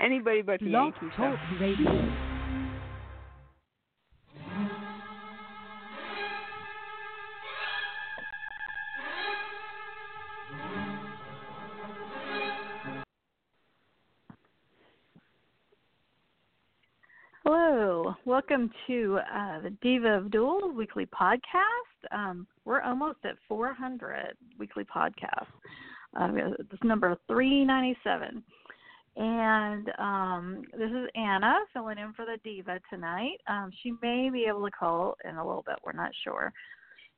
Anybody but the Blog Yankees. Talk Radio. Hello, welcome to uh, the Diva of Dool weekly podcast. Um, we're almost at 400 weekly podcasts. Uh, this number 397. And um, this is Anna filling in for the Diva tonight. Um, she may be able to call in a little bit, we're not sure.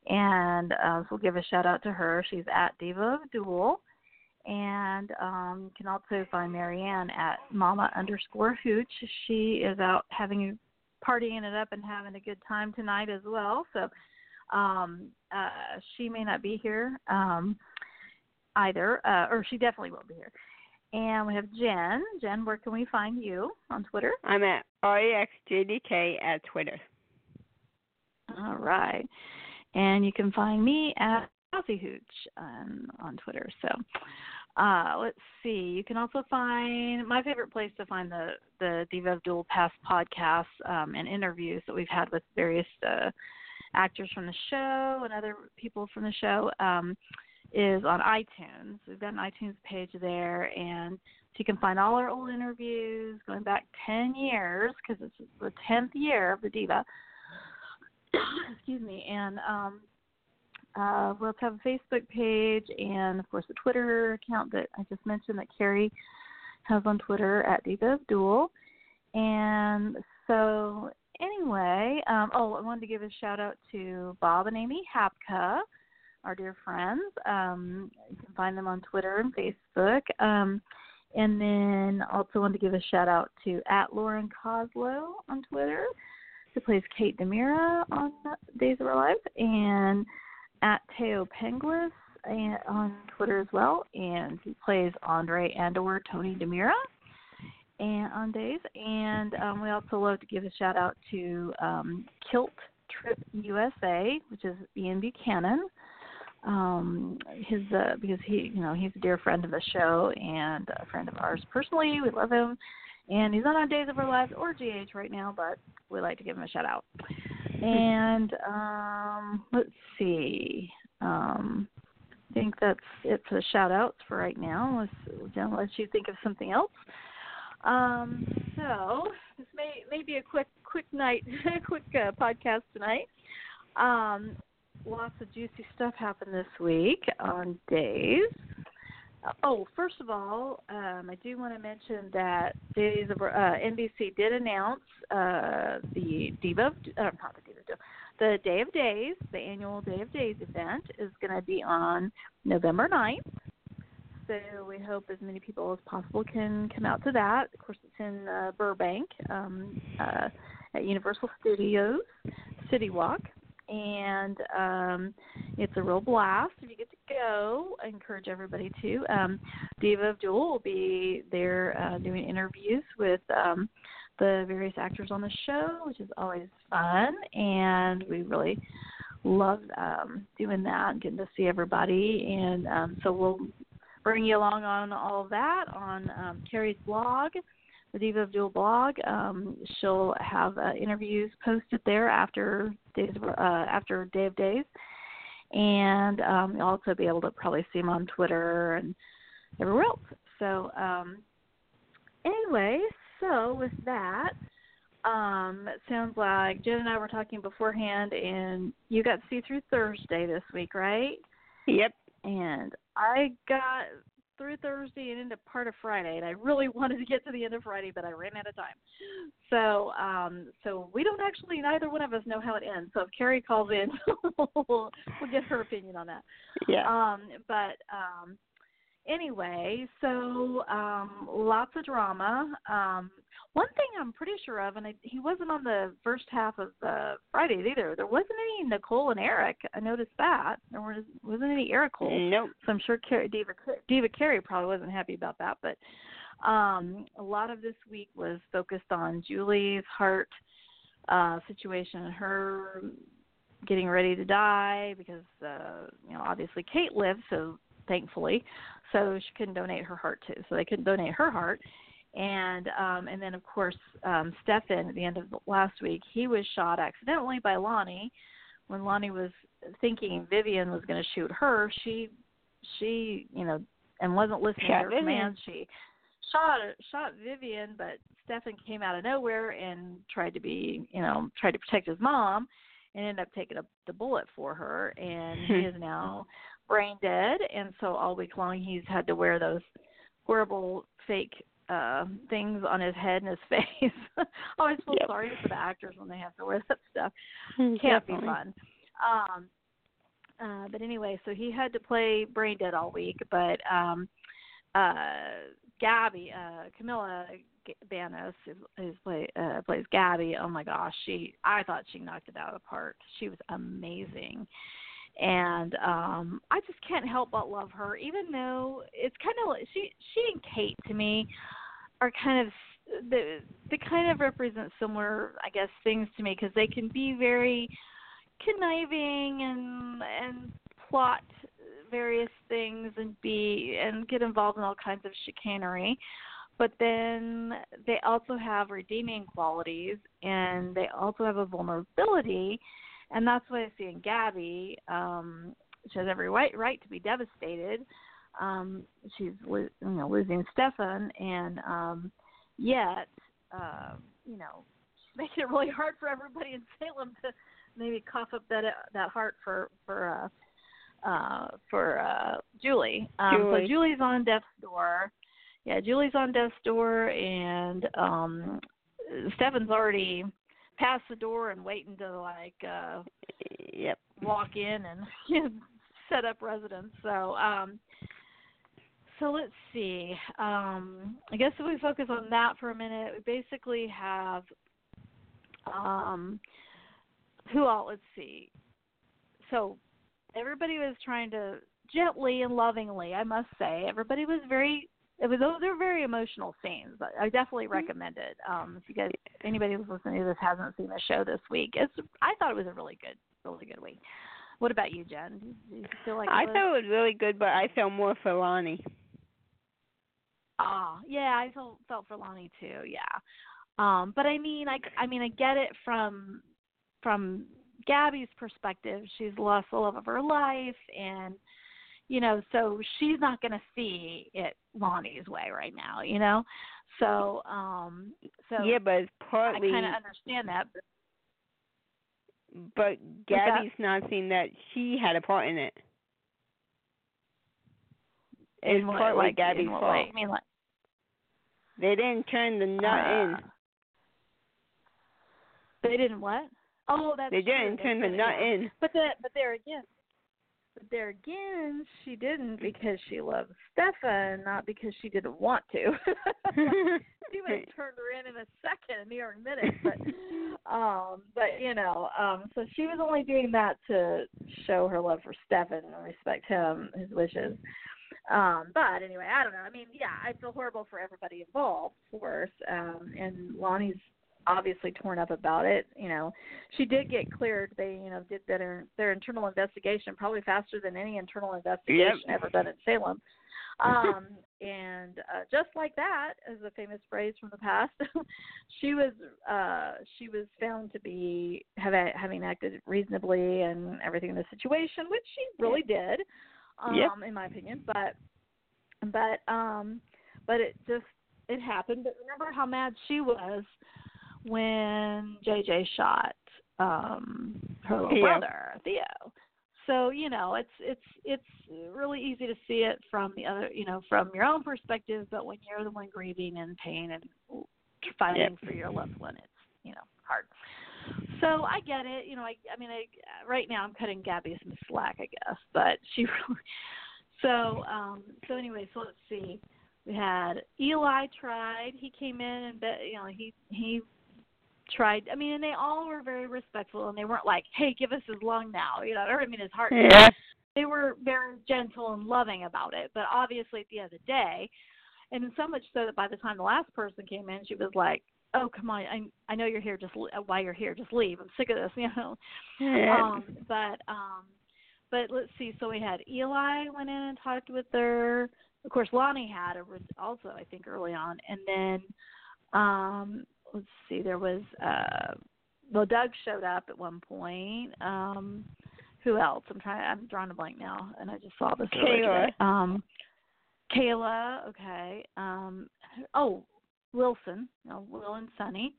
And uh, so we'll give a shout out to her. She's at Diva of Dool. And um, you can also find Marianne at Mama underscore Hooch. She is out having a partying it up and having a good time tonight as well. So um, uh, she may not be here um, either, uh, or she definitely won't be here. And we have Jen. Jen, where can we find you on Twitter? I'm at REXJDK at Twitter. All right. And you can find me at Aussie Hooch on, on Twitter. So uh, let's see. You can also find my favorite place to find the, the Diva of Dool Past podcasts um, and interviews that we've had with various uh, actors from the show and other people from the show. Um, is on iTunes. We've got an iTunes page there, and so you can find all our old interviews going back 10 years because this is the 10th year of the Diva. Excuse me. And um, uh, we also have a Facebook page and, of course, a Twitter account that I just mentioned that Carrie has on Twitter at Diva of Dool. And so, anyway, um, oh, I wanted to give a shout out to Bob and Amy Hapka our dear friends. Um, you can find them on Twitter and Facebook. Um, and then also want to give a shout out to at Lauren Koslow on Twitter, who plays Kate DiMera on Days of Our Lives, and at Thaao Penglis on Twitter as well, and he plays Andre Andor Tony DiMera and on Days. And um, we also love to give a shout out to um, Kilt Trip USA, which is Ian Buchanan um his uh because he you know he's a dear friend of the show and a friend of ours personally. We love him. And he's not on days of our lives or gh right now but we like to give him a shout out. And um let's see. Um i think that's it for the shout outs for right now. Let's Jen, let you think of something else. Um so this may may be a quick quick night quick uh, podcast tonight. Um lots of juicy stuff happened this week on days. Oh, first of all, um, I do want to mention that Days of uh, NBC did announce uh, the Diva, uh, not the Diva, the Day of Days, the annual Day of Days event is going to be on November 9th. So we hope as many people as possible can come out to that. Of course, it's in uh, Burbank um, uh, at Universal Studios City Walk and um, it's a real blast if you get to go. I encourage everybody to. Um, Diva of Dool will be there uh, doing interviews with um, the various actors on the show, which is always fun, and we really love um, doing that and getting to see everybody. And um, so we'll bring you along on all of that on um, Carrie's blog the Diva of Dool blog. Um, she'll have uh, interviews posted there after days of, uh, after Day of Days, and um, you'll also be able to probably see him on Twitter and everywhere else. So um, anyway, so with that. Um, it sounds like Jen and I were talking beforehand, and you got to see through Thursday this week, right? Yep. And I got through Thursday and into part of Friday, and I really wanted to get to the end of Friday, but I ran out of time. So, um, so we don't actually, neither one of us know how it ends. So if Carrie calls in, we'll, we'll get her opinion on that. Yeah. Um, but um, anyway, so um, lots of drama. Um, one thing I'm pretty sure of, and I, he wasn't on the first half of the Fridays either. There wasn't any Nicole and Eric. I noticed that there was wasn't any Eric Cole. Nope. So I'm sure Car- Diva Diva Carey probably wasn't happy about that. But um, a lot of this week was focused on Julie's heart uh, situation and her getting ready to die because uh, you know obviously Kate lived, so thankfully, so she couldn't donate her heart too. So they couldn't donate her heart. And um and then of course um Stefan at the end of the last week he was shot accidentally by Lani. When Lani was thinking Vivian was going to shoot her she she you know and wasn't listening Shot to her commands. She shot shot Vivian but Stefan came out of nowhere and tried to be you know tried to protect his mom and ended up taking a, the bullet for her. And he is now brain dead and so all week long he's had to wear those horrible fake uh things on his head and his face. I always feel Yep. sorry for the actors when they have to wear that stuff. Hmm, Can't be fun. Um uh but anyway, so he had to play brain dead all week, but um uh Gabby, uh Camila G- Banus is, is play, uh, plays Gabby. Oh my gosh, she I thought she knocked it out of the park. She was amazing and um I just can't help but love her even though it's kind of like she she and Kate to me are kind of the they kind of represent similar I guess things to me because they can be very conniving and and plot various things and be and get involved in all kinds of chicanery. But then they also have redeeming qualities and they also have a vulnerability and that's what I see in Gabby. Um, she has every right right to be devastated. Um, she's lo- you know losing Stefan, and um, yet uh, you know she's making it really hard for everybody in Salem to maybe cough up that that heart for for uh, uh, for uh, Julie. Um, Julie. So Julie's on death's door. Yeah, Julie's on death's door, and um, Stefan's already past the door and waiting to like uh Yep. walk in and set up residence. So um so let's see. Um I guess if we focus on that for a minute, we basically have um who all let's see. So everybody was trying to gently and lovingly, I must say, everybody was very it was those are very emotional scenes. I, I definitely recommend it. Um, if you guys, if anybody who's listening to this hasn't seen the show this week, it's I thought it was a really good, really good week. What about you, Jen? Do you feel like I was? thought it was really good, but I felt more for Lani. Ah, yeah, I felt felt for Lani too. Yeah, um, but I mean, I I mean, I get it from from Gabby's perspective. She's lost the love of her life, and you know, so she's not going to see it Lani's way right now. You know, so um, so yeah, but it's I partly, kind of understand that. But but? Gabby's not seeing that she had a part in it. It's in what, partly like, Gabby's in fault. way? You mean like They didn't turn the nut in. uh, They didn't what? Oh, that's They didn't That's turn the nut in. But that, but there again, but there again, she didn't because she loved Stefan, not because she didn't want to. she would have turned her in in a second, in a mere minute. But, um, but you know, um, so she was only doing that to show her love for Stefan and respect him, his wishes. Um, but anyway, I don't know. I mean, yeah, I feel horrible for everybody involved, of course. Um, and Lani's obviously torn up about it. You know, she did get cleared. They, you know, did their their internal investigation probably faster than any internal investigation ever done in Salem. Um, and uh, just like that, as a famous phrase from the past, she was uh, she was found to be have, having acted reasonably and everything in the situation, which she really did, um, Yep. in my opinion. But but um, but it just it happened. But remember how mad she was when JJ shot um her little Theo. brother Theo. So you know it's it's it's really easy to see it from the other you know from your own perspective, but when you're the one grieving and pain and fighting for your loved one, it's you know hard. So I get it. You know, I I mean, I right now I'm cutting Gabby some slack, I guess, but she really. So um so anyway, so let's see. We had Eli tried. He came in and bet you know he he tried. I mean, and they all were very respectful, and they weren't like, "Hey, give us his lung now," you know. Or I mean, his heart. Yeah. They were very gentle and loving about it. But obviously, at the end of the day, and so much so that by the time the last person came in, she was like, "Oh, come on! I I know you're here. Just le- while you're here, just leave. I'm sick of this," you know. Yeah. Um, but um, but let's see. So we had Eli went in and talked with her. of course Lani had a also I think early on, and then um let's see, there was uh well Doug showed up at one point. Um who else? I'm trying I'm drawing a blank now and I just saw this Kayla. Um Kayla, okay. Um oh, Wilson, you know, Will and Sonny.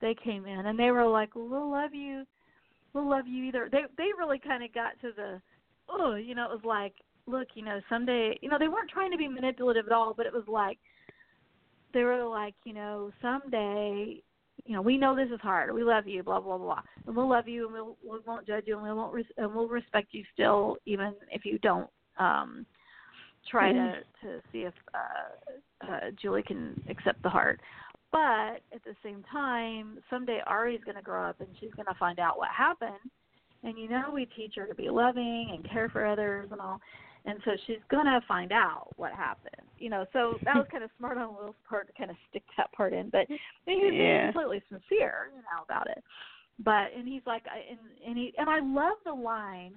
They came in and they were like, We'll love you we'll love you either. They they really kinda got to the oh, you know, it was like, look, you know, someday you know, they weren't trying to be manipulative at all, but it was like they were like, you know, someday you know, we know this is hard. We love you, blah blah blah, and we'll love you, and we'll we won't judge you, and we won't res- and we'll respect you still, even if you don't um try to to see if uh, uh Julie can accept the heart. But at the same time, someday Ari's going to grow up and she's going to find out what happened. And you know, we teach her to be loving and care for others and all. And so she's going to find out what happened. You know, so that was kind of smart on Will's part to kind of stick that part in. But he was being Yeah. completely sincere, you know, about it. But and he's like, I, and and he and I love the line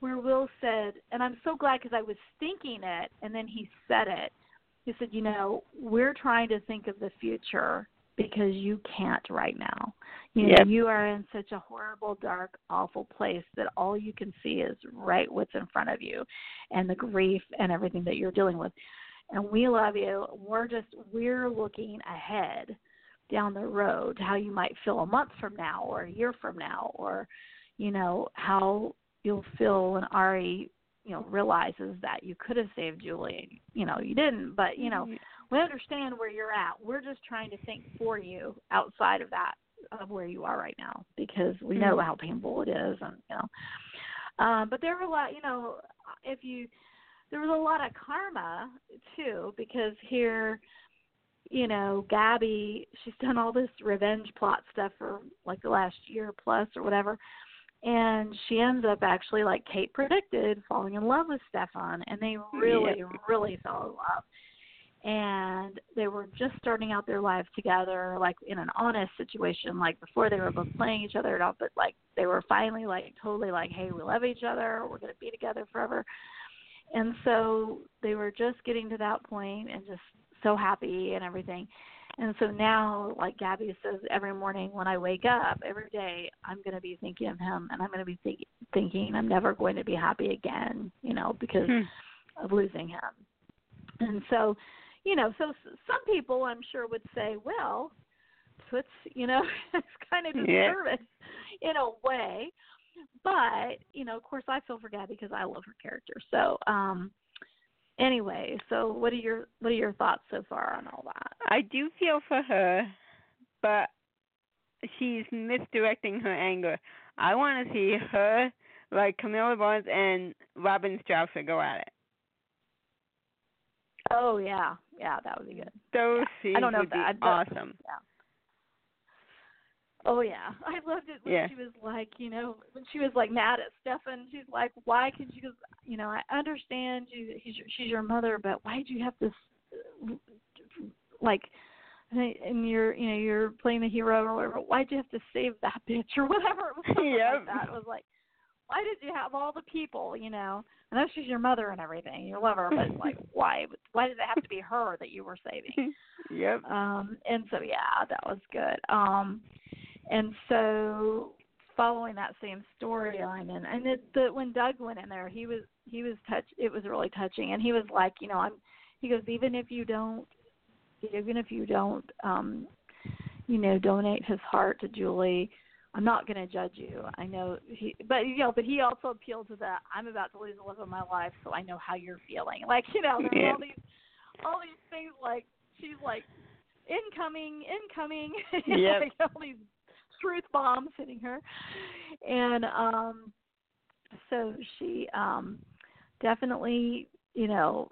where Will said, and I'm so glad because I was thinking it, and then he said it. He said, you know, we're trying to think of the future because you can't right now. You know, Yep. you are in such a horrible, dark, awful place that all you can see is right what's in front of you and the grief and everything that you're dealing with. And we love you. We're just we're looking ahead down the road to how you might feel a month from now or a year from now or you know, how you'll feel when Ari, you know, realizes that you could have saved Julie. You know, you didn't, but you know, we understand where you're at. We're just trying to think for you outside of that of where you are right now because we know Mhm. how painful it is and you know. Um, but there were a lot, you know, if you there was a lot of karma too because here you know, Gabby, she's done all this revenge plot stuff for like the last year plus or whatever. And she ends up actually, like Kate predicted, falling in love with Stefan. And they really, really fell in love. And they were just starting out their lives together, like in an honest situation. Like before, they were both playing each other and all, but like they were finally like totally like, hey, we love each other. We're going to be together forever. And so they were just getting to that point and just so happy and everything. And so now, like Gabby says, every morning when I wake up, every day, I'm going to be thinking of him, and I'm going to be think- thinking I'm never going to be happy again, you know, because Hmm. of losing him. And so, you know, so some people I'm sure would say, well, puts, you know, it's kind of Yeah. disservice in a way. But, you know, of course I feel for Gabby because I love her character. So, um anyway, so what are your what are your thoughts so far on all that? I do feel for her, but she's misdirecting her anger. I want to see her, like Camila Banus and Robin Strasser, go at it. Oh yeah, yeah, that would be good. Those Yeah. scenes I don't know would that- be awesome. Oh yeah, I loved it when Yeah. she was like, you know, when she was like mad at Stefan. She's like, why could you? You know, I understand you. He's your, she's your mother, but why did you have to, like, and you're, you know, you're playing the hero or whatever. Why'd you have to save that bitch or whatever? It was Yep. like that. It was like, why did you have all the people? You know, I know she's your mother and everything. You love her, but like, why? Why did it have to be her that you were saving? Yep. Um, and so yeah, that was good. Um, and so following that same storyline, and and it, the, when Doug went in there, he was he was touch. It was really touching, and he was like, you know, I'm. He goes, even if you don't, even if you don't, um, you know, donate his heart to Julie. I'm not going to judge you. I know he, but you know, but he also appealed to the I'm about to lose the love of my life, so I know how you're feeling. Like you know, there's Yeah. all these, all these things like she's like incoming, incoming. Yep. like all these truth bombs hitting her, and um, so she um, definitely, you know.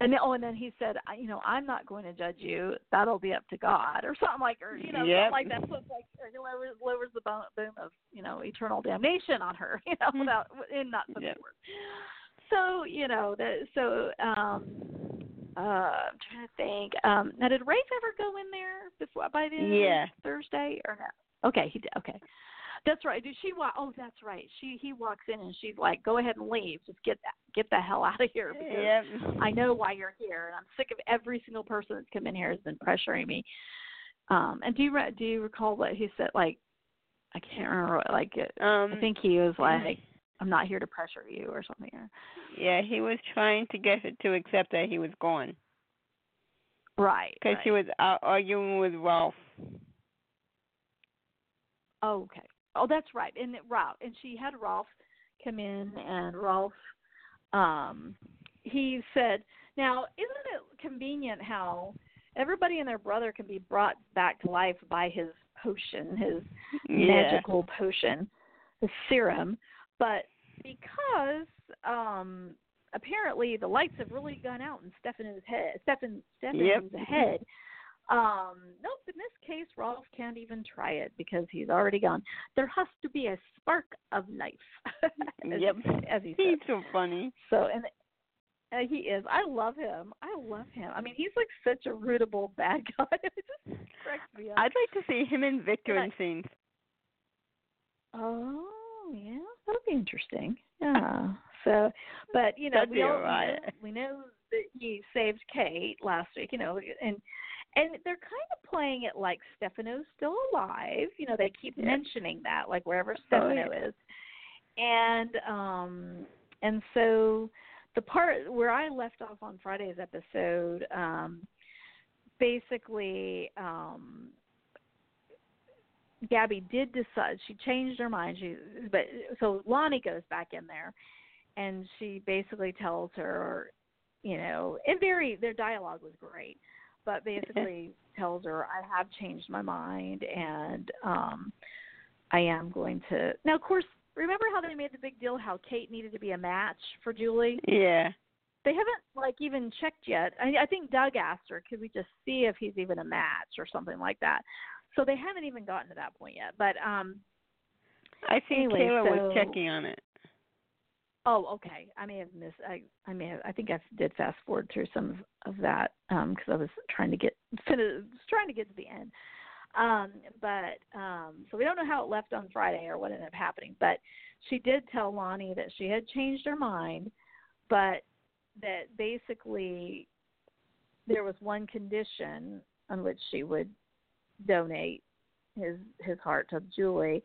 And oh, and then he said, I- you know, I'm not going to judge you. That'll be up to God, or something like, or you know, Yep. something like that. So it's like or it lowers, lowers the bo- boom of you know eternal damnation on her, you know, without in not such Yep. a word. So you know that. So um, uh, I'm trying to think. Um, now, did Rafe ever go in there before by the Yeah. Thursday or no? Okay, he did. Okay. That's right. Did she walk? Oh, that's right. She he walks in and she's like, "Go ahead and leave. Just get that, get the hell out of here because Yep. I know why you're here, and I'm sick of every single person that's come in here has been pressuring me." Um, and do you re- do you recall what he said? Like, I can't remember. What, like, uh, Um. I think he was like, "I'm not here to pressure you" or something. Yeah, he was trying to get her to accept that he was gone Right. because right. she was out arguing with Rolf. Oh, okay. Oh, that's right. And Rolf and she had Rolf come in, and Rolf, um, he said, "Now, isn't it convenient how everybody and their brother can be brought back to life by his potion, his Yeah. magical potion, the serum, but because um apparently the lights have really gone out in Stefano's head, Stefan Stefano's head." Um, nope, in this case, Rolf can't even try it because he's already gone. There has to be a spark of life. as, Yep. As he He's so funny. So, and uh, he is. I love him. I love him. I mean, he's like such a rootable bad guy. it just cracks me up. I'd like to see him and Victor And I- in scenes. Oh, yeah, that'll be interesting. Yeah. So, but you know, That'd we all alright. we, know, we know that he saved Kate last week. You know, and and they're kind of playing it like Stefano's still alive. You know, they keep Yeah. mentioning that, like wherever Oh, Stefano yeah. is, and um, and so the part where I left off on Friday's episode, um, basically, um, Gabby did decide she changed her mind. She but so Lani goes back in there, and she basically tells her, you know, and very their dialogue was great, but basically tells her I have changed my mind and um I am going to now. Of course, remember how they made the big deal how Kate needed to be a match for Julie. Yeah. They haven't like even checked yet. I, I think Doug asked her, "Could we just see if he's even a match or something like that?" So they haven't even gotten to that point yet. But um, I think Anyway, Kayla was checking on it. Oh, okay. I may have missed. I I may have. I think I did fast forward through some of, of that because I was trying to get trying to get to the end. Um, but um, so we don't know how it left on Friday or what ended up happening. But she did tell Lani that she had changed her mind, but that basically there was one condition on which she would donate his his heart to Julie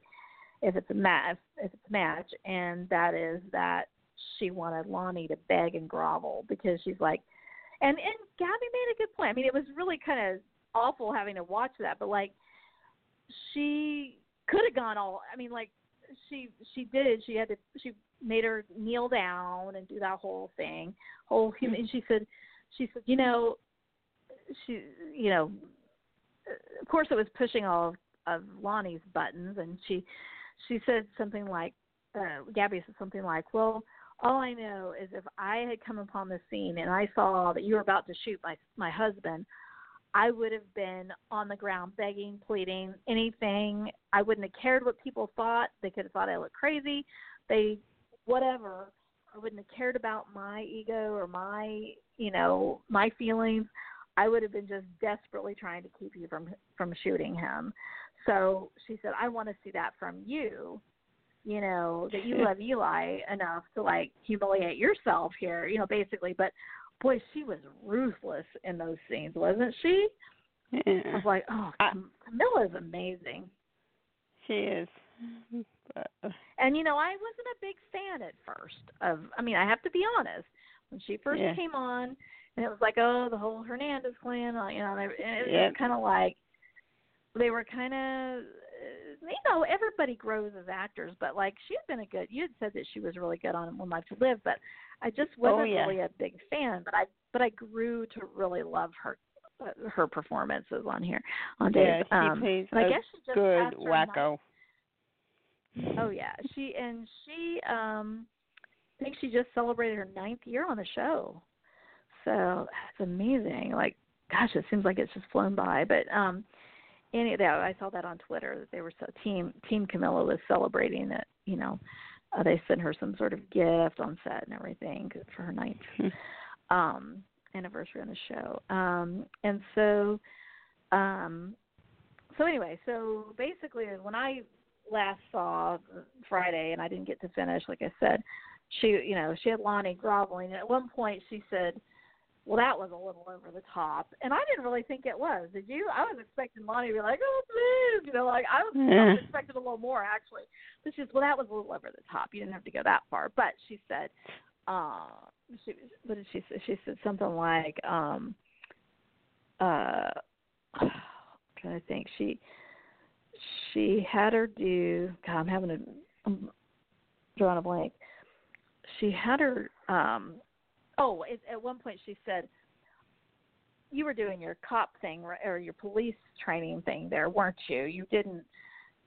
if it's a match if it's a match and that is that she wanted Lani to beg and grovel because she's like and and Gabby made a good point. I mean it was really kind of awful having to watch that but like she could have gone all I mean like she she did she had to she made her kneel down and do that whole thing whole human and she said she said you know she you know of course it was pushing all of, of Lani's buttons and she she said something like uh Gabby said something like well all I know is if I had come upon the scene and I saw that you were about to shoot my my husband I would have been on the ground begging, pleading, anything. I wouldn't have cared what people thought. They could have thought I looked crazy. They, whatever. I wouldn't have cared about my ego or my, you know, my feelings. I would have been just desperately trying to keep you from from shooting him. So she said, I want to see that from you. You know that you love Eli enough to like humiliate yourself here. You know, basically, but boy, she was ruthless in those scenes, wasn't she? I was like, oh, I- Camila's amazing. She is. And you know, I wasn't a big fan at first of. I mean, I have to be honest. When she first Yeah. came on, and it was like, oh, the whole Hernandez clan. uh, You know, and it was Yep. kind of like they were kind of. You know, everybody grows as actors, but like she had been a good. You had said that she was really good on One Life to Live, but I just wasn't Oh, yeah. really a big fan. But I, but I grew to really love her, uh, her performances on here on yeah, she um, plays and I guess she just good her ninth. Oh yeah, she and she um I think she just celebrated her ninth year on the show. So that's amazing. Like gosh, it seems like it's just flown by. But um any that I saw that on Twitter that they were so team team Camila was celebrating that, you know, uh, they sent her some sort of gift on set and everything for her ninth Hmm. um anniversary on the show. Um and so um so anyway, so basically when I last saw Friday, and I didn't get to finish. Like I said, she, you know, she had Lani groveling. And at one point, she said, "Well, that was a little over the top," and I didn't really think it was. Did you? I was expecting Lani to be like, "Oh, please," you know, like I was, yeah. I was expecting a little more actually. But she's, "Well, that was a little over the top. You didn't have to go that far." But she said, uh, she, what did she say? She said something like, um, uh, I'm trying to think. She she had her do. God, I'm having a I'm drawing a blank. She had her. um Oh, it, at one point she said, "You were doing your cop thing or your police training thing there, weren't you? You didn't.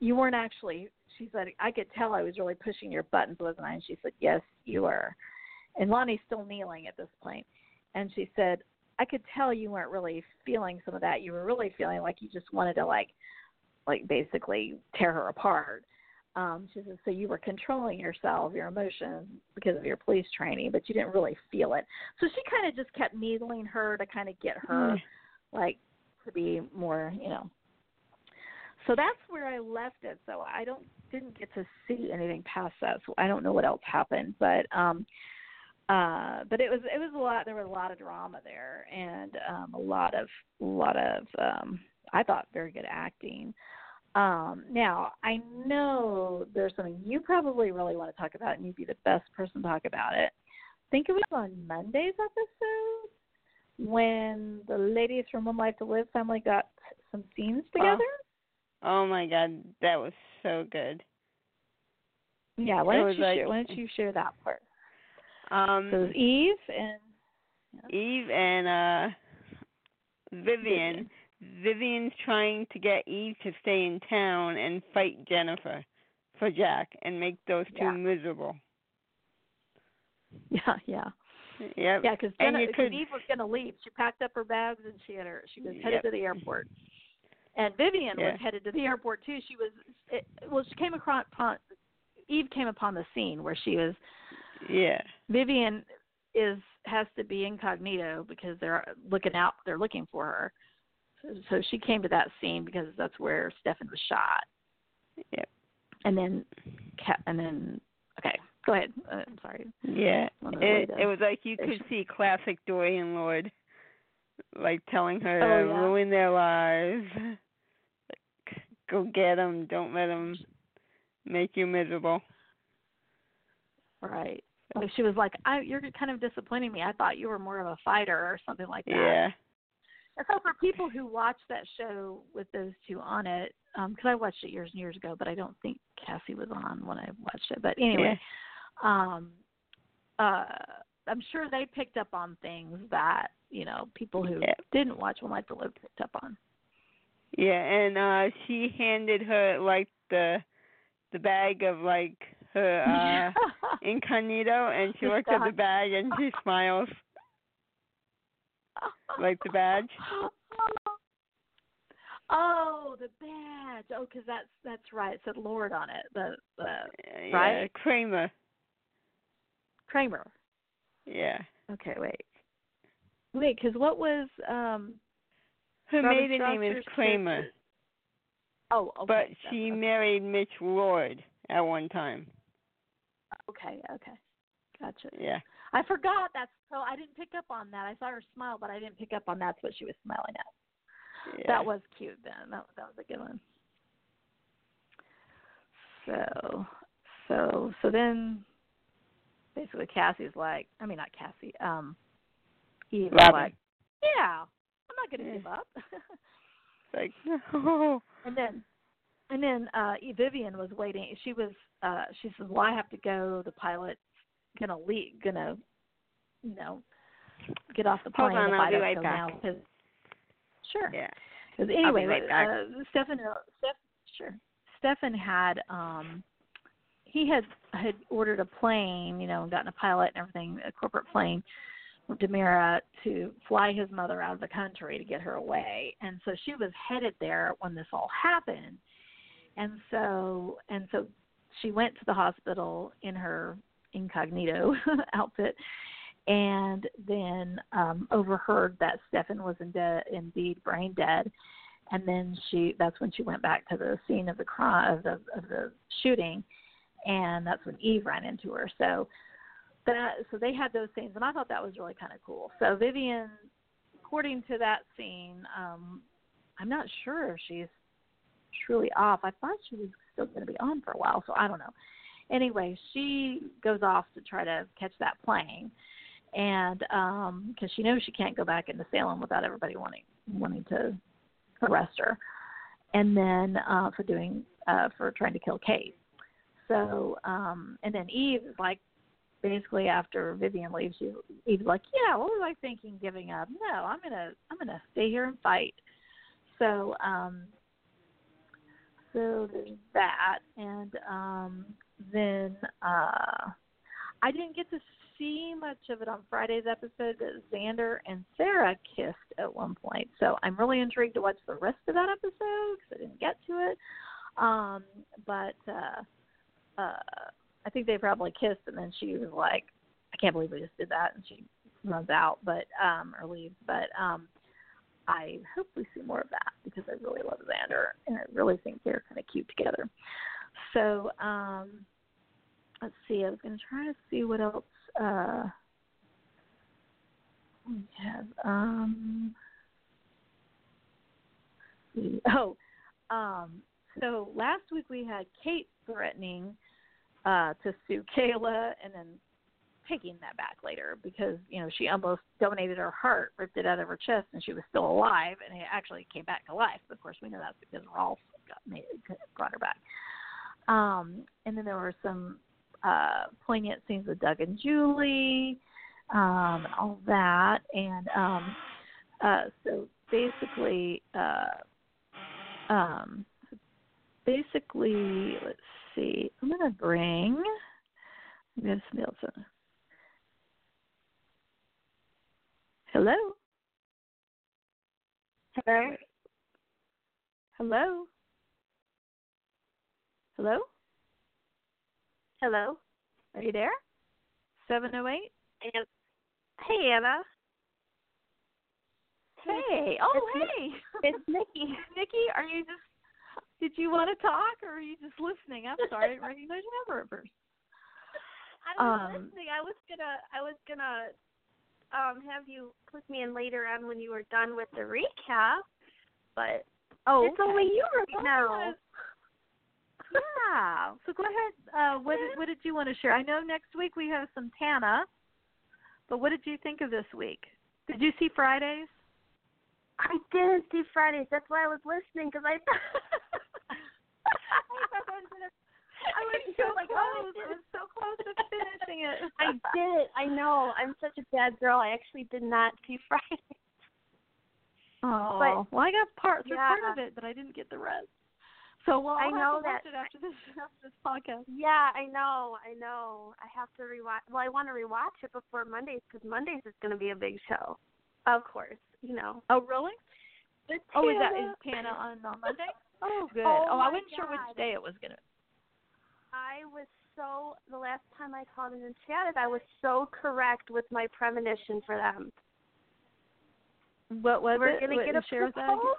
You weren't actually." She said, "I could tell I was really pushing your buttons, wasn't I?" And she said, "Yes, you were." And Lani's still kneeling at this point, and she said, "I could tell you weren't really feeling some of that. You were really feeling like you just wanted to like." like basically tear her apart. Um, she says, so you were controlling yourself, your emotions, because of your police training, but you didn't really feel it. So she kind of just kept needling her to kind of get her, mm. like, to be more, you know. So that's where I left it. So I don't didn't get to see anything past that. So I don't know what else happened, but um, uh, but it was it was a lot. There was a lot of drama there, and um, a lot of a lot of um, I thought very good acting. Um, now, I know there's something you probably really want to talk about, and you'd be the best person to talk about it. I think it was on Monday's episode when the ladies from One Life to Live family got some scenes together. Oh, oh my God, that was so good. Yeah, why don't you like, share? Why don't you share that part? Um, so Eve and yeah. Eve and uh Vivian. Vivian. Vivian's trying to get Eve to stay in town and fight Jennifer for Jack and make those two yeah. miserable. Yeah, yeah. Yep. Yeah, because. Eve was going to leave. She packed up her bags and she had her. She was headed yep. to the airport. And Vivian yeah. was headed to the airport too. She was it, well. She came across upon Eve came upon the scene where she was. Yeah. Vivian is has to be incognito because they're looking out. They're looking for her so she came to that scene because that's where Stefan was shot. Yep. And then, and then, okay, go ahead. Uh, I'm sorry. Yeah, it it was like you could see classic Dorian Lord, like telling her oh, to yeah. ruin their lives. Like, go get them. Don't let them make you miserable. Right. Like she was like, "I, you're kind of disappointing me. I thought you were more of a fighter or something like that." Yeah. So for people who watch that show with those two on it, because um, I watched it years and years ago, but I don't think Kassie was on when I watched it. But anyway, yeah. um, uh, I'm sure they picked up on things that you know people who yeah. didn't watch One Life to Live picked up on. Yeah, and uh she handed her like the the bag of like her uh incognito and she looked at the bag and she smiles like the badge. Oh, the badge. Oh, because that's that's right. It said Lord on it. The the yeah, right Cramer. Cramer. Yeah. Okay, wait. Wait, because what was um? Her Robert maiden name is Cramer. Oh, okay. But she okay. married Mitch Lord at one time. Okay, okay. Gotcha. Yeah. I forgot that's so I didn't pick up on that. I saw her smile, but I didn't pick up on that's what she was smiling at. Yeah. That was cute then. That that was a good one. So so so then basically Kassie's like I mean not Cassie, um Eve like, Yeah, I'm not gonna yeah. give up. like no And then and then uh Vivian was waiting. She was uh she says, Well I have to go, the pilot's gonna leave gonna you know get off the plane on, if I'll I right go back. now. Cause, sure. Yeah. Because anyway, right uh, Stefan, uh, Steph, sure. Stefan had um he had had ordered a plane, you know, and gotten a pilot and everything, a corporate plane, to DiMera, to fly his mother out of the country to get her away. And so she was headed there when this all happened. And so and so she went to the hospital in her incognito outfit. And then um overheard that Stefan was in de- indeed brain dead. And then she that's when she went back to the scene of the crime of the of the shooting. And that's when Eve ran into her. So that so they had those scenes and I thought that was really kind of cool. So Vivian according to that scene um I'm not sure if she's truly off. I thought she was still going to be on for a while so I don't know anyway she goes off to try to catch that plane and um because she knows she can't go back into Salem without everybody wanting wanting to arrest her, and then uh, for doing uh, for trying to kill Kate. So um, and then Eve is like basically after Vivian leaves, she's Eve's like, yeah, what was I thinking giving up? No, I'm gonna I'm gonna stay here and fight. So um, so there's that, and um, then uh, I didn't get to see much of it on Friday's episode, but Xander and Sarah kissed at one point. So I'm really intrigued to watch the rest of that episode because I didn't get to it. Um, but uh, uh, I think they probably kissed, and then she was like, "I can't believe we just did that," and she runs out, but um, or leaves. But um, I hope we see more of that because I really love Xander, and I really think they're kind of cute together. So um, let's see. I was going to try to see what else uh, we have um, oh um, so last week we had Kate threatening uh, to sue Kayla and then taking that back later because you know she almost donated her heart, ripped it out of her chest, and she was still alive, and it actually came back to life. Of course, we know that's because Rolf got made, brought her back. Um, and then there were some uh, poignant scenes with Doug and Julie, um, and all that. And um, uh, so basically, uh, um, basically, let's see. I'm gonna bring. Miss Nielsen. Hello. Hello. Hello. Hello. Hello. Are you there? 708? And, hey, Anna. Hey. Oh, it's hey. It's Nikki. Nikki, are you just, did you want to talk or are you just listening? I'm sorry, I didn't recognize your number at first. I was Um, listening. I was gonna. I was gonna um have you click me in later on when you were done with the recap, but Oh, it's only you right now. Yeah. So go ahead. Uh, what did, what did you want to share? I know next week we have some Tana, but what did you think of this week? Did you see Fridays? I didn't see Fridays. That's why I was listening because I thought. I thought I was gonna. I was so like, close. oh, I was so close to finishing it. I did. I know. I'm such a bad girl. I actually did not see Fridays. Oh, well, I got part through part of it, but I didn't get the rest. So well, I I'll know have to watch that- it after this after this podcast. Yeah, I know. I know. I have to rewatch. Well, I want to rewatch it before Mondays because Mondays is going to be a big show. Of course, you know. Oh, really? Oh, is that Tana- is Tana on on Monday? Oh, good. Oh, I wasn't sure which day it was gonna. I was so the last time I called in and chatted, I was so correct with my premonition for them. What was it? We're gonna What- get a proposal.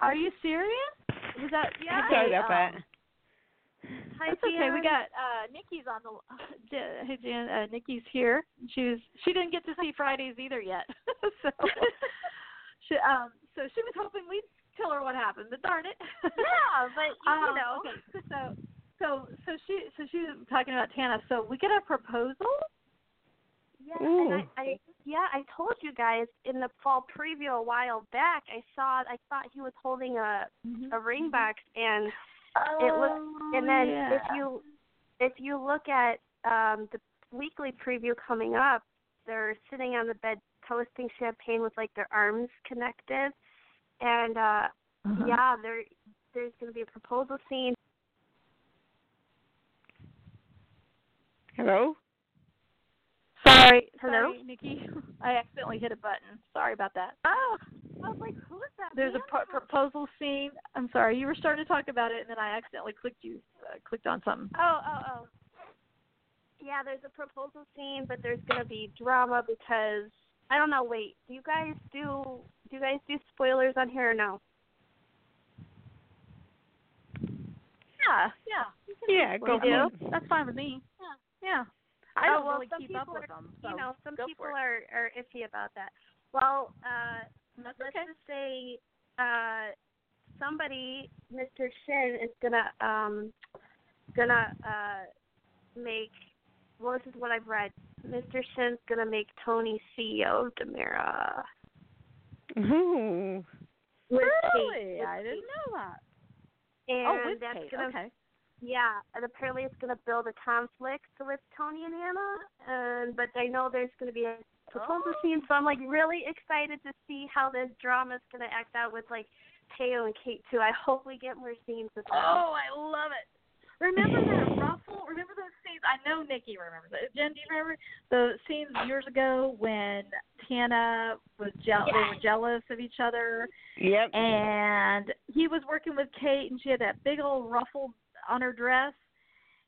Are you serious? Was that Yeah. Sorry about that. um, Hi, That's okay. We got uh Nikki's on the J- hey Jan, uh, Nikki's here. She was she didn't get to see Fridays either yet. so she um so she was hoping we'd tell her what happened, but darn it. Yeah, but you um, know. okay. So so so she so she was talking about Tana. So we get a proposal? Yeah, Ooh. and I, I yeah, I told you guys in the fall preview a while back. I saw I thought he was holding a a ring box, and it was and then if Oh, you if you look at um the weekly preview coming up, they're sitting on the bed toasting champagne with like their arms connected, and uh Uh-huh. yeah, there there's going to be a proposal scene. Hello? Sorry, Hello? sorry, Nikki. I accidentally hit a button. Sorry about that. Oh, I was like, who is that? There's a pro- proposal scene. I'm sorry, you were starting to talk about it, and then I accidentally clicked you uh, clicked on something. Oh, oh, oh. Yeah, there's a proposal scene, but there's going to be drama because I don't know. Wait, do you guys do do you guys do spoilers on here or no? Yeah, yeah. Yeah, go it. for it. That's fine with me. Yeah, yeah. I Oh, don't well, really some keep up people with are- them. So you know, some people are are iffy about that. Well, uh, That's let's okay. just say uh, somebody, Mr. Shin, is gonna um gonna uh make. Well, this is what I've read. Mr. Shin's gonna make Tony CEO of DiMera. Ooh. With Really? Kate, with I didn't know that. And oh, with that's Kate. gonna Okay. Yeah, and apparently it's going to build a conflict with Tony and Anna, and but I know there's going to be a proposal Oh. scene, so I'm like really excited to see how this drama is going to act out with like Thaao and Kate too. I hope we get more scenes with them. Oh, I love it. Remember that ruffle? Remember those scenes? I know Nikki remembers it. Jen, do you remember the scenes years ago when Tana was jealous? They were jealous of each other, Yep. and he was working with Kate, and she had that big old ruffle on her dress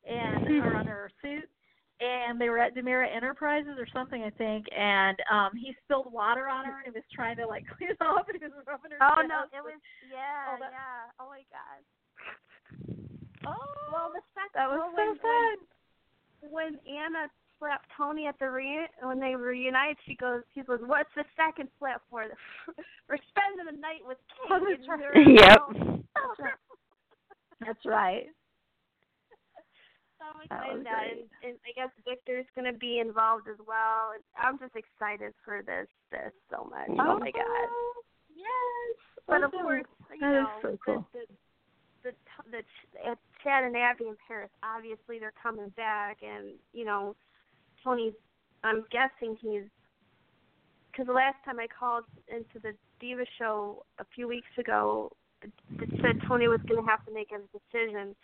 and or on her suit. And they were at DiMera Enterprises or something, I think, and um he spilled water on her and he was trying to like clean it off and he was rubbing her Oh no, it was yeah, Oh, yeah. Oh my god. Oh, Well, the fact that was well, so when, fun. when when Anna slapped Tony at the re when they reunite, she goes, she goes, "What's the second slap for? We're spending the night with Kate." Oh, that's right. Yep. That's right. So That excited that, and, and I guess Victor's gonna be involved as well. I'm just excited for this this so much. Oh, my god! Oh, yes. But of course, you That know, so cool. the, the the the Chad and Abby in Paris. Obviously, they're coming back, and you know, Tony's. I'm guessing he's because the last time I called into the Diva show a few weeks ago, it said Tony was going to have to make a decision.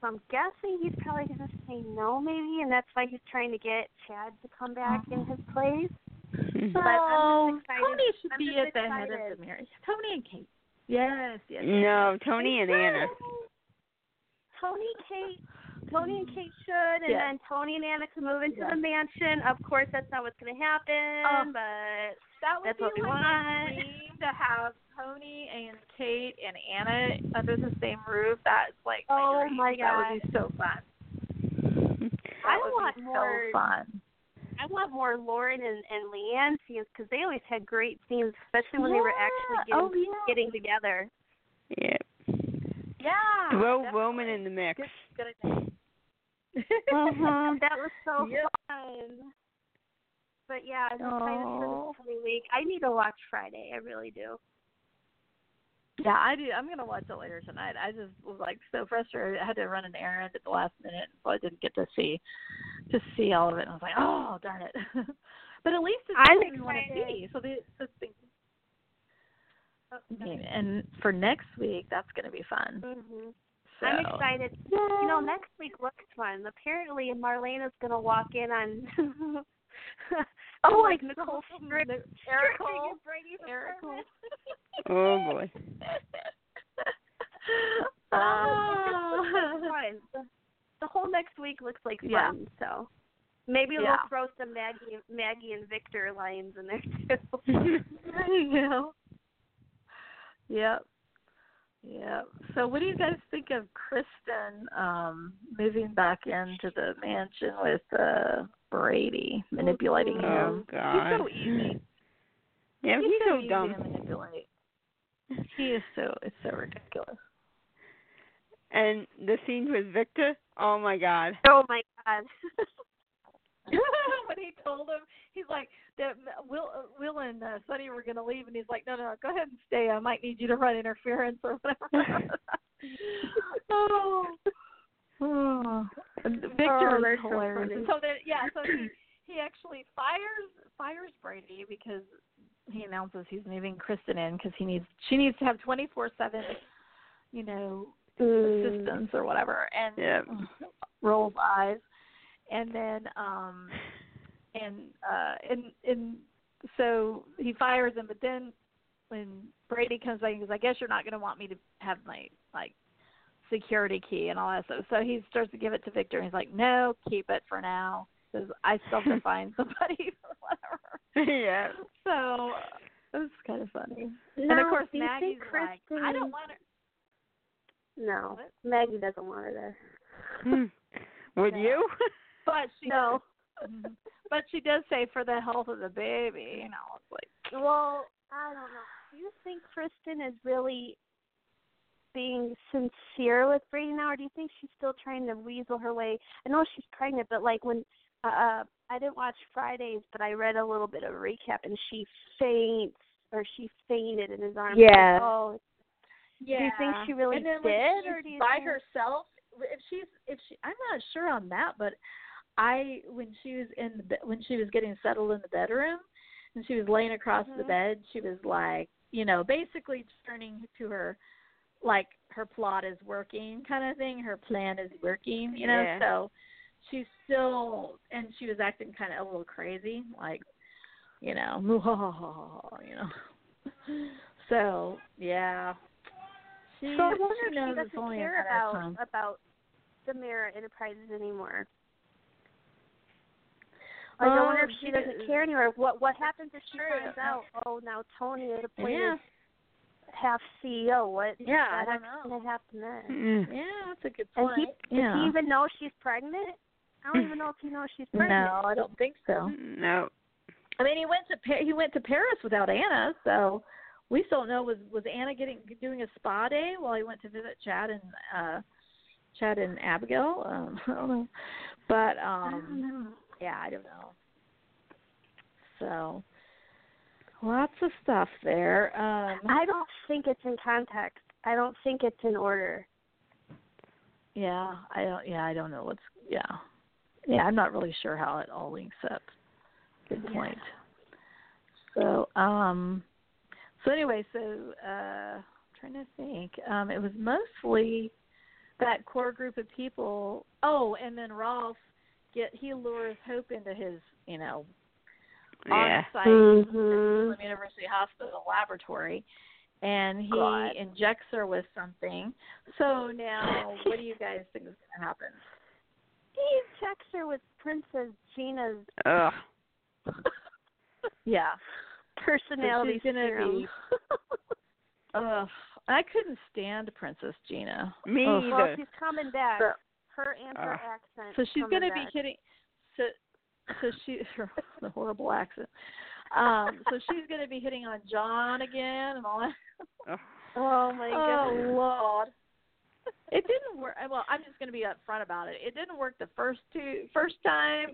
So I'm guessing he's probably going to say no, maybe, and that's why he's trying to get Chad to come back in his place. But I'm Oh, just excited. Tony should I'm be just at the head of the marriage. Tony and Kate. Yes, yes. no, Tony and Anna. Tony, Kate, Tony and Kate should, and Yes. then Tony and Anna can move into Yes. the mansion. Of course, that's not what's going to happen, Oh. but That would That's be what we like want. my dream to have Tony and Kate and Anna under the same roof. That's like my Oh, dream. my That would be so fun. I would want be more. So fun. I want more Lauren and, and Leann scenes because they always had great scenes, especially when they were actually getting oh, yeah. getting together. Yep. Yeah. Throw definitely. Roman in the mix. Good, good idea. Mhm, that was so Yep. fun. But yeah, I'm excited for this coming week. I need to watch Friday. I really do. Yeah, I do. I'm gonna watch it later tonight. I just was like so frustrated. I had to run an errand at the last minute, so I didn't get to see to see all of it. And I was like, oh darn it. but at least it's something we want to excited. see. So the so thing. Oh, And for next week, that's gonna be fun. Mhm. So. I'm excited. You know, next week looks fun. Apparently, Marlena's gonna walk in on. Oh, like Nicole saw Strip. the- stripping Eric in Cole. Brady's Eric Cole. apartment. Oh boy. Oh. fun. The, the whole next week looks like fun. Yeah. So maybe Yeah. we'll throw some Maggie, Maggie and Victor lines in there too. you know. Yep. Yep. So what do you guys think of Kristen um moving back into the mansion with uh Brady, manipulating Oh him? God. He's so easy. Yeah, he's, so so easy dumb. to manipulate. He is so it's so ridiculous. And the scene with Victor. Oh my God. oh my god. when he told him, he's like, that Will, uh, Will and uh, Sonny were going to leave, and he's like, no, no, go ahead and stay. I might need you to run interference or whatever. oh. Oh. Victor Oh, is so hilarious. And so then, yeah, so he he actually fires fires Brady because he announces he's moving Kristen in because he needs she needs to have twenty four seven, you know, Mm. assistance or whatever, and Yep. rolls eyes, and then um and uh and and so he fires him, but then when Brady comes back, he goes, "I guess you're not going to want me to have my like security key and all that stuff." So he starts to give it to Victor, and he's like, "No, keep it for now, because I still have to find somebody or whatever." yeah. So it was kind of funny. No, and of course do you Maggie's think like, Kristen... I don't want her. No, What? Maggie doesn't want her there. Hmm. Would No. you? But she No. but she does say for the health of the baby, you know, it's like Well, I don't know. Do you think Kristen is really being sincere with Brady now, or do you think she's still trying to weasel her way? I know she's pregnant, but like when uh, uh I didn't watch Fridays, but I read a little bit of a recap, and she faints or she fainted in his arms. Yeah. Oh, yeah. do you think she really and then when did, she's or do you by think... herself? If she's if she, I'm not sure on that, but I when she was in the be- when she was getting settled in the bedroom and she was laying across the Mhm. bed, she was like, you know, basically turning to her like her plot is working kind of thing, her plan is working, you know. Yeah. So she's still and she was acting kind of a little crazy, like you know, you know. So yeah, she, So I wonder she if she doesn't care about about DiMera Enterprises anymore. Like, I wonder if Um, she she doesn't is- care anymore. What what happens if she finds out? Oh, now Tony is appointed Yeah, half CEO. What? Yeah, I don't know. gonna happen then? Mm. yeah, that's a good And point. he yeah. does he even know she's pregnant? I don't even know if he knows she's pregnant. no, I don't think so. No. I mean, he went to he went to Paris without Anna, so we still don't know was was Anna getting doing a spa day while he went to visit Chad and uh Chad and Abigail. Um, I don't know, but I don't um, know. yeah, I don't know. So lots of stuff there. Um, I don't think it's in context. I don't think it's in order. yeah, I don't. Yeah, I don't know what's. Yeah, yeah, I'm not really sure how it all links up. Good Yeah. point. So, um, so anyway, so uh, I'm trying to think. Um, it was mostly that core group of people. Oh, and then Rolf get he lures Hope into his, you know, Yeah. on-site Mhm. Jerusalem University Hospital laboratory, and he God. injects her with something. So now, what do you guys think is going to happen? He checks her with Princess Gina's Ugh. Yeah. personality she's serum. be- Ugh, I couldn't stand Princess Gina. Me Ugh. well, either. she's coming back. Her and her Ugh. accent. So she's gonna be back. hitting. So, so she her the horrible accent. Um, so she's gonna be hitting on John again and all that. Oh my god. Oh Lord. It didn't work. Well, I'm just going to be upfront about it. It didn't work the first two first time.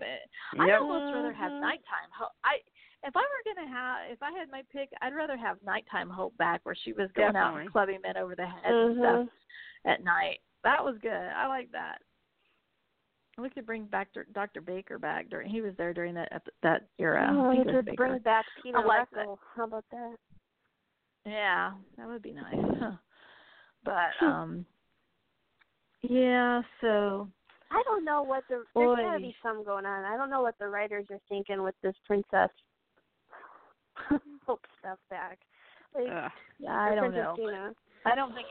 I'd Yep. almost rather have Mhm. nighttime hope. I if I were going to have if I had my pick, I'd rather have nighttime hope back where she was going out and clubbing men over the head and Mhm. stuff at night. That was good. I like that. We could bring back Dr. Baker back during. He was there during that that era. Oh, I you think it was could Baker. bring back Peter I like that. How about that? Yeah, that would be nice. but um yeah, so I don't know what the there's gotta be some going on. I don't know what the writers are thinking with this princess hope stuff back. Like, yeah, I don't know. Gina. I don't think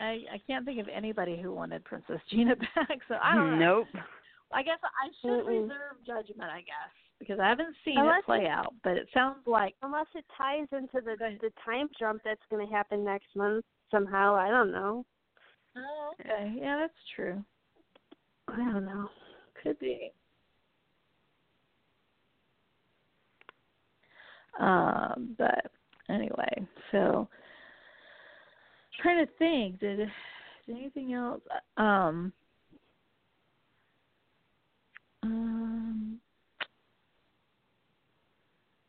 I I can't think of anybody who wanted Princess Gina back. So I don't know. Nope. I guess I should Mm-mm. reserve judgment, I guess, because I haven't seen Unless it play it- out, but it sounds like Unless it ties into the the time jump that's going to happen next month somehow. I don't know. Oh, okay. Yeah, that's true. I don't know. Could be. Um, but anyway, so trying to think, did, did anything else? Um, um,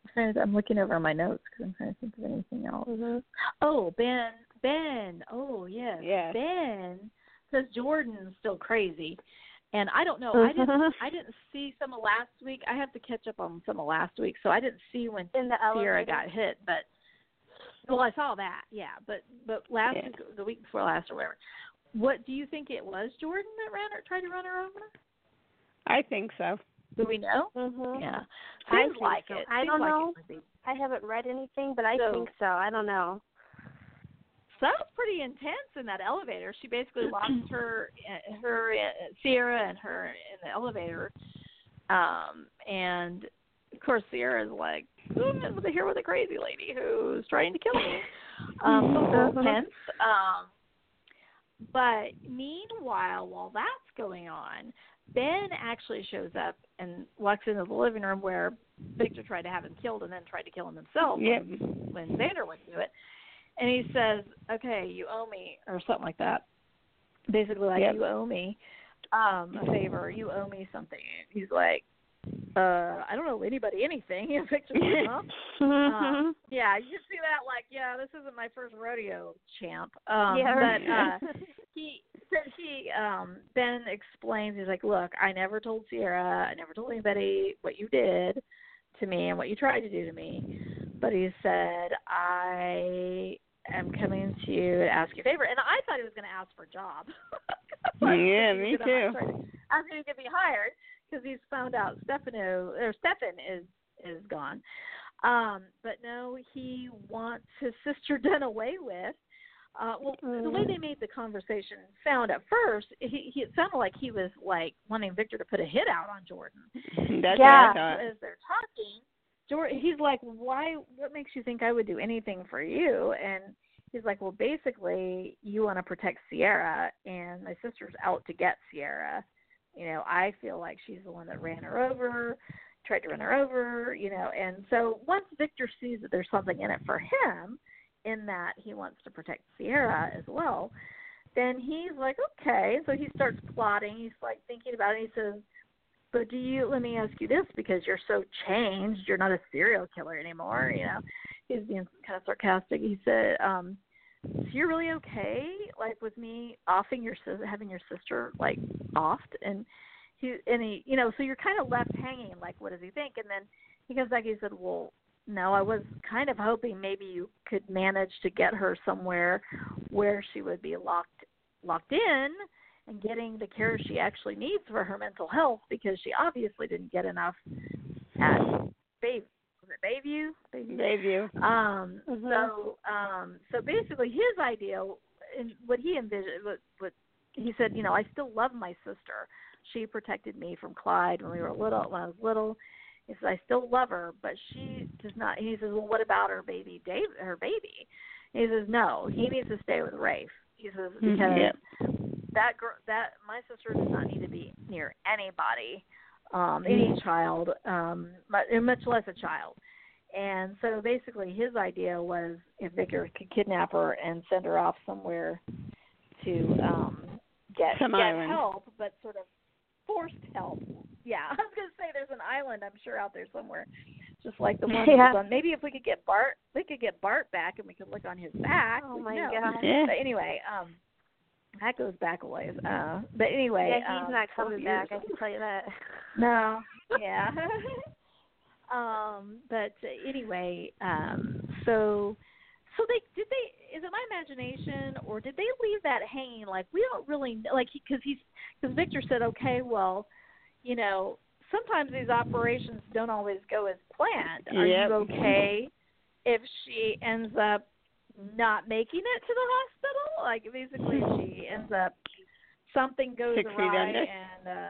I'm trying to, I'm looking over my notes because I'm trying to think of anything else. Oh, Ben, Ben. Oh, yes, Yes. Ben. Because Jordan's still crazy, and I don't know. I didn't. I didn't see some of last week. I have to catch up on some of last week, so I didn't see when In the Ciara elevator. got hit. But well, I saw that. Yeah, but but last Yeah. week, the week before last, or whatever. What do you think it was? Jordan that ran or tried to run her over? I think so. Do we know? Mhm. Yeah, I seems think like so. it. I Seems don't like know. It. I haven't read anything, but I So- think so. I don't know. So that was pretty intense in that elevator. She basically lost her, her uh, Ciara and her in the elevator, um, and of course, Ciara's like, I'm here with a crazy lady who's trying to kill me. Um, so a little tense. Um, but meanwhile, while that's going on, Ben actually shows up and walks into the living room where Victor tried to have him killed and then tried to kill him himself Yep. when, when Xander went to it. And he says, "Okay, you owe me," or something like that. Basically, like Yep. you owe me um a favor. You owe me something. He's like, "Uh, I don't owe anybody anything." Like, "Huh?" Uh, yeah, you see that. Like, yeah, this isn't my first rodeo, champ. Um, Yeah, right. but uh, he so he um Ben explains. He's like, look, I never told Ciara, I never told anybody what you did to me and what you tried to do to me. But he said, I am coming to you to ask you a favor. And I thought he was going to ask for a job. Yeah, me too. I was get try to Ask if he could be hired because he's found out Stefano or Stefan is is gone. Um, but no, he wants his sister done away with. Uh, well, the way they made the conversation sound at first, he, he it sounded like he was like wanting Victor to put a hit out on Jordan. That's Yeah. what I thought. As they're talking, Jordan, he's like, "Why? What makes you think I would do anything for you?" And he's like, "Well, basically, you want to protect Ciara, and my sister's out to get Ciara. You know, I feel like she's the one that ran her over, tried to run her over. You know, and so once Victor sees that there's something in it for him, in that he wants to protect Ciara as well." Then he's like, okay. So he starts plotting. He's like thinking about it. He says, but do you let me ask you this because you're so changed you're not a serial killer anymore you know he's being kind of sarcastic he said um so you're really okay like with me offing your having your sister like offed? And he and he you know so you're kind of left hanging like what does he think? And then he comes back he said well no i was kind of hoping maybe you could manage to get her somewhere where she would be locked locked in and getting the care she actually needs for her mental health because she obviously didn't get enough at was it Bayview? Bayview. Bayview. Um Mhm. so um so basically his idea and what he envisioned what what he said, you know, I still love my sister. She protected me from Clyde when we were little when I was little. He says, I still love her, but she does not he says, Well what about her baby Dave her baby? He says, No, he needs to stay with Rafe. He says, Mhm, because that girl that my sister does not need to be near anybody um any child um mu- much less a child and so basically his idea was if Victor could kidnap her and send her off somewhere to um get Some get island. help but sort of forced help yeah i was going to say there's an island i'm sure out there somewhere just like the one Yeah. on maybe if we could get bart we could get bart back and we could look on his back Oh my know. God. Yeah. but anyway um that goes back a ways. Uh, but anyway, yeah, he's um, not coming back. I can tell you that. No, yeah. um, but anyway, um, so so they did they is it my imagination or did they leave that hanging? Like we don't really know, like because he's because Victor said okay well you know sometimes these operations don't always go as planned. Are Yep. you okay if she ends up not making it to the hospital? Like basically she ends up something goes Six awry and uh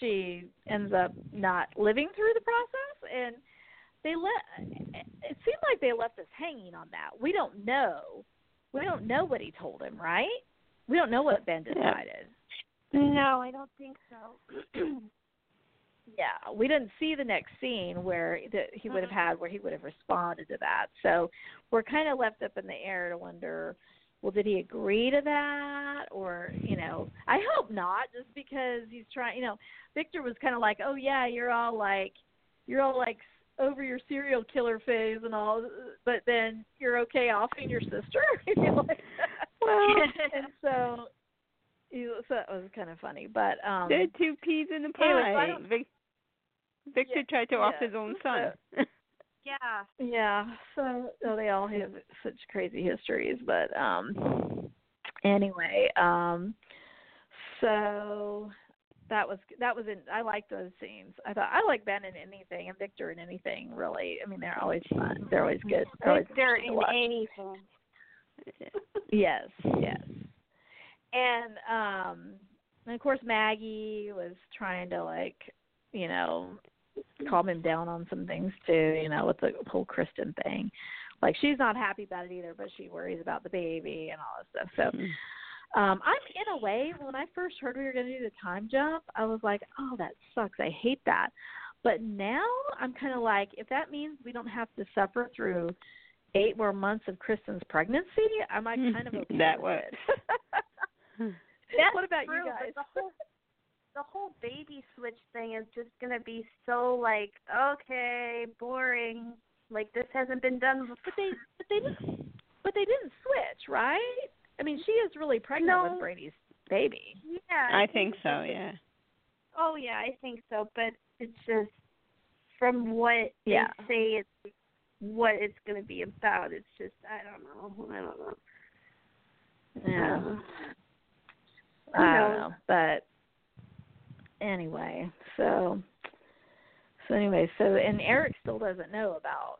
she ends up not living through the process and they let it seemed like they left us hanging on that. We don't know. We don't know what he told him right? We don't know what ben decided. No, I don't think so. yeah we didn't see the next scene where that he would have mm-hmm. had where he would have responded to that. So we're kind of left up in the air to wonder well did he agree to that? Or you know i hope not just because he's trying you know victor was kind of like oh yeah you're all like you're all like over your serial killer phase and all but then you're okay offing your sister. You know, like- Well, and so you so that was kind of funny but um there are two peas in the Anyway, so pie. don't- Vic, Victor Yeah, tried to off his own son. Yeah. Yeah, so oh, they all have such crazy histories, but um anyway, um so that was that was in I like those scenes. I thought I like Ben in anything and Victor in anything really. I mean they're always fun. They're always good. They're always Victor in anything. Yes, yes. And um and of course Maggie was trying to like, you know, calm him down on some things too. You know, with the whole Kristen thing. Like she's not happy about it either, but she worries about the baby and all this stuff. So. Mhm. Um, I'm in a way when I first heard we were going to do the time jump, I was like, "Oh, that sucks. I hate that." But now I'm kind of like, if that means we don't have to suffer through eight more months of Kristen's pregnancy, I'm like kind of okay That with works. it. That's what about true, you guys? But the whole baby switch thing is just gonna be so like okay, boring. Like this hasn't been done before. but they, but they didn't, but they didn't switch, right? I mean, she is really pregnant No. with Brady's baby. Yeah, I think so. Yeah. Oh yeah, I think so. But it's just from what Yeah. they say it's what it's gonna be about. It's just I don't know. I don't know. Yeah. Uh, I don't know, but anyway, so so anyway, so and Eric still doesn't know about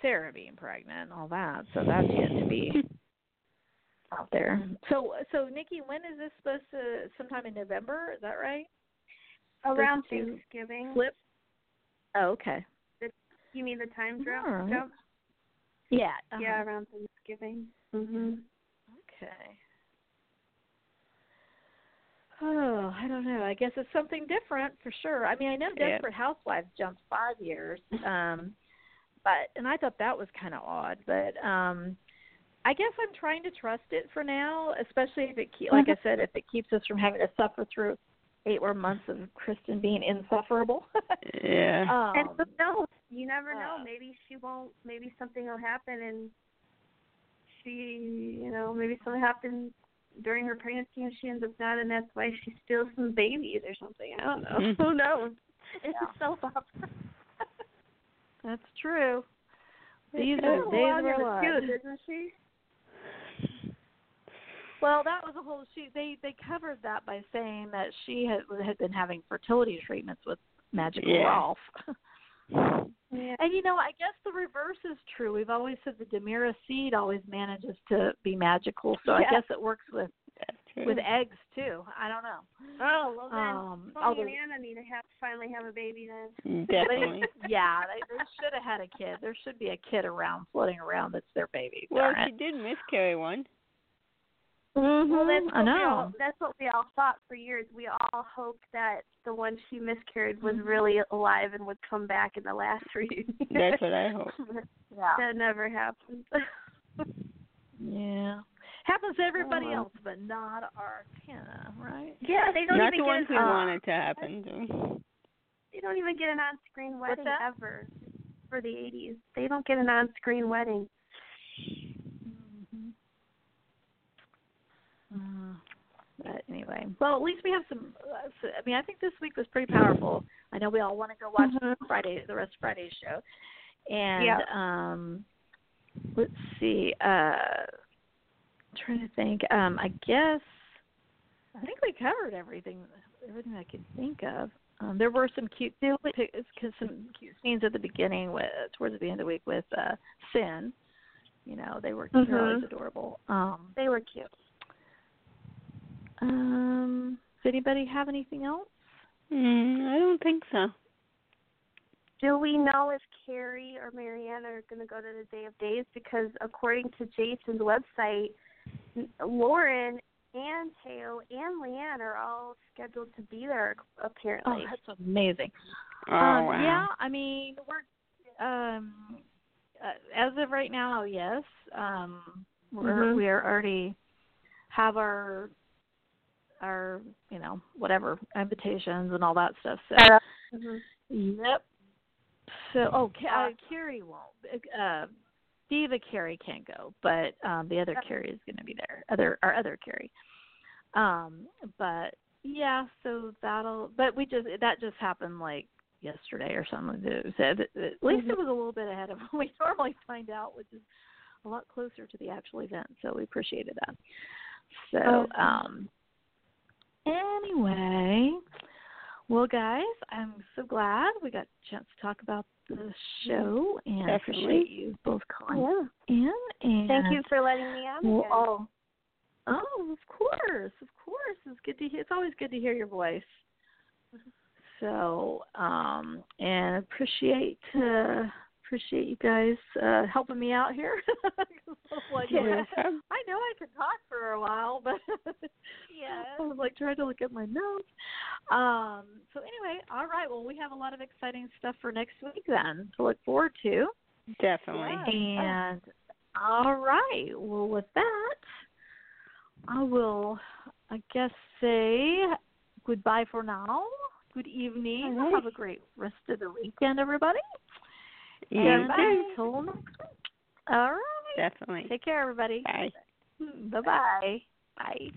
Sarah being pregnant and all that, so that's yet to be out there. So so Nikki, when is this supposed to? Sometime in November, is that right? Around Thanksgiving. Flip. Oh, okay. You mean the time jump? Right. Yeah. uh-huh. Yeah, around Thanksgiving. Mhm. Okay. Oh, I don't know. I guess it's something different for sure. I mean, I know Yeah. Desperate Housewives jumped five years, um, but and I thought that was kind of odd. But um, I guess I'm trying to trust it for now, especially if it, ke- like I said, if it keeps us from having to suffer through eight more months of Kristen being insufferable. Yeah. um, and who knows? You never know. uh, maybe she won't. Maybe something will happen, and she, you know, maybe something happened during her pregnancy, and she ends up not, and that's why she steals some babies or something. I don't know. Mhm. Who knows? It's Yeah. a soap opera. that's true. These She's are a the days lot of in our lives. tooth, isn't she? Well, that was a whole. She they they covered that by saying that she had had been having fertility treatments with Magical Yeah. Rolf. Yeah. and you know, I guess the reverse is true. We've always said the DiMera seed always manages to be magical, so I guess it works with with eggs too. I don't know. Oh well, then Um, Tony although, and Anna need to have finally have a baby then. Definitely. yeah, they, they should have had a kid. There should be a kid around floating around that's their baby. Well, she it. did miscarry one. Well, that's I what we know. all that's what we all thought for years. We all hoped that the one she miscarried was really alive and would come back in the last reunion. That's what I hope. Yeah. that never happened. Yeah. Happens to everybody Oh. else, but not our Anna, right? yeah, they don't Not even the get ones an, we uh, wanted to happen to. they don't even get an on-screen wedding ever for the 80s. They don't get an on-screen wedding. Uh, but anyway, well, at least we have some. Uh, so, I mean, I think this week was pretty powerful. I know we all want to go watch Mhm. Friday, the rest of Friday's show, and Yeah. um, let's see. Uh, trying to think. Um, I guess I think we covered everything, everything I could think of. Um, there were some cute, pic- some cute scenes at the beginning, with, towards the end of the week with uh, Sin. You know, they were Mhm. adorable. Um, They were cute. Um, does anybody have anything else? Mm, I don't think so. Do we know if Carrie or Marianne are going to go to the Day of Days? Because according to Jason's website, Lauren and Thaao and Leann are all scheduled to be there. apparently. Oh, Apparently, that's amazing. Oh um, wow. Yeah, I mean, we're um, uh, as of right now, yes. Um, we're Mhm. we are already have our our you know whatever invitations and all that stuff. So Mhm. Yep. So, oh, Ca- uh, Carrie won't. Uh, Diva Carrie can't go, but um the other Carrie is going to be there. Other our other Carrie. Um, but yeah, so that'll. But we just that just happened like yesterday or something. So at least it was a little bit ahead of when we normally find out, which is a lot closer to the actual event. So we appreciated that. So um, anyway, well, guys, I'm so glad we got a chance to talk about the show, and I Definitely. appreciate you both calling Yeah. in. And Thank you for letting me on. We'll all, oh, of course, of course. It's good to hear. It's always good to hear your voice. So, um, and appreciate uh, appreciate you guys uh, helping me out here. like, Yeah. I know I can talk for a while, but Yeah. I was like trying to look at my notes. Um, so anyway, all right. Well, we have a lot of exciting stuff for next week then to look forward to. Definitely. And all right. Well, with that, I will, I guess, say goodbye for now. Good evening. All right. Have a great rest of the weekend, everybody. You and too. until next week. All right. Definitely. Take care, everybody. Bye. Bye-bye. Bye.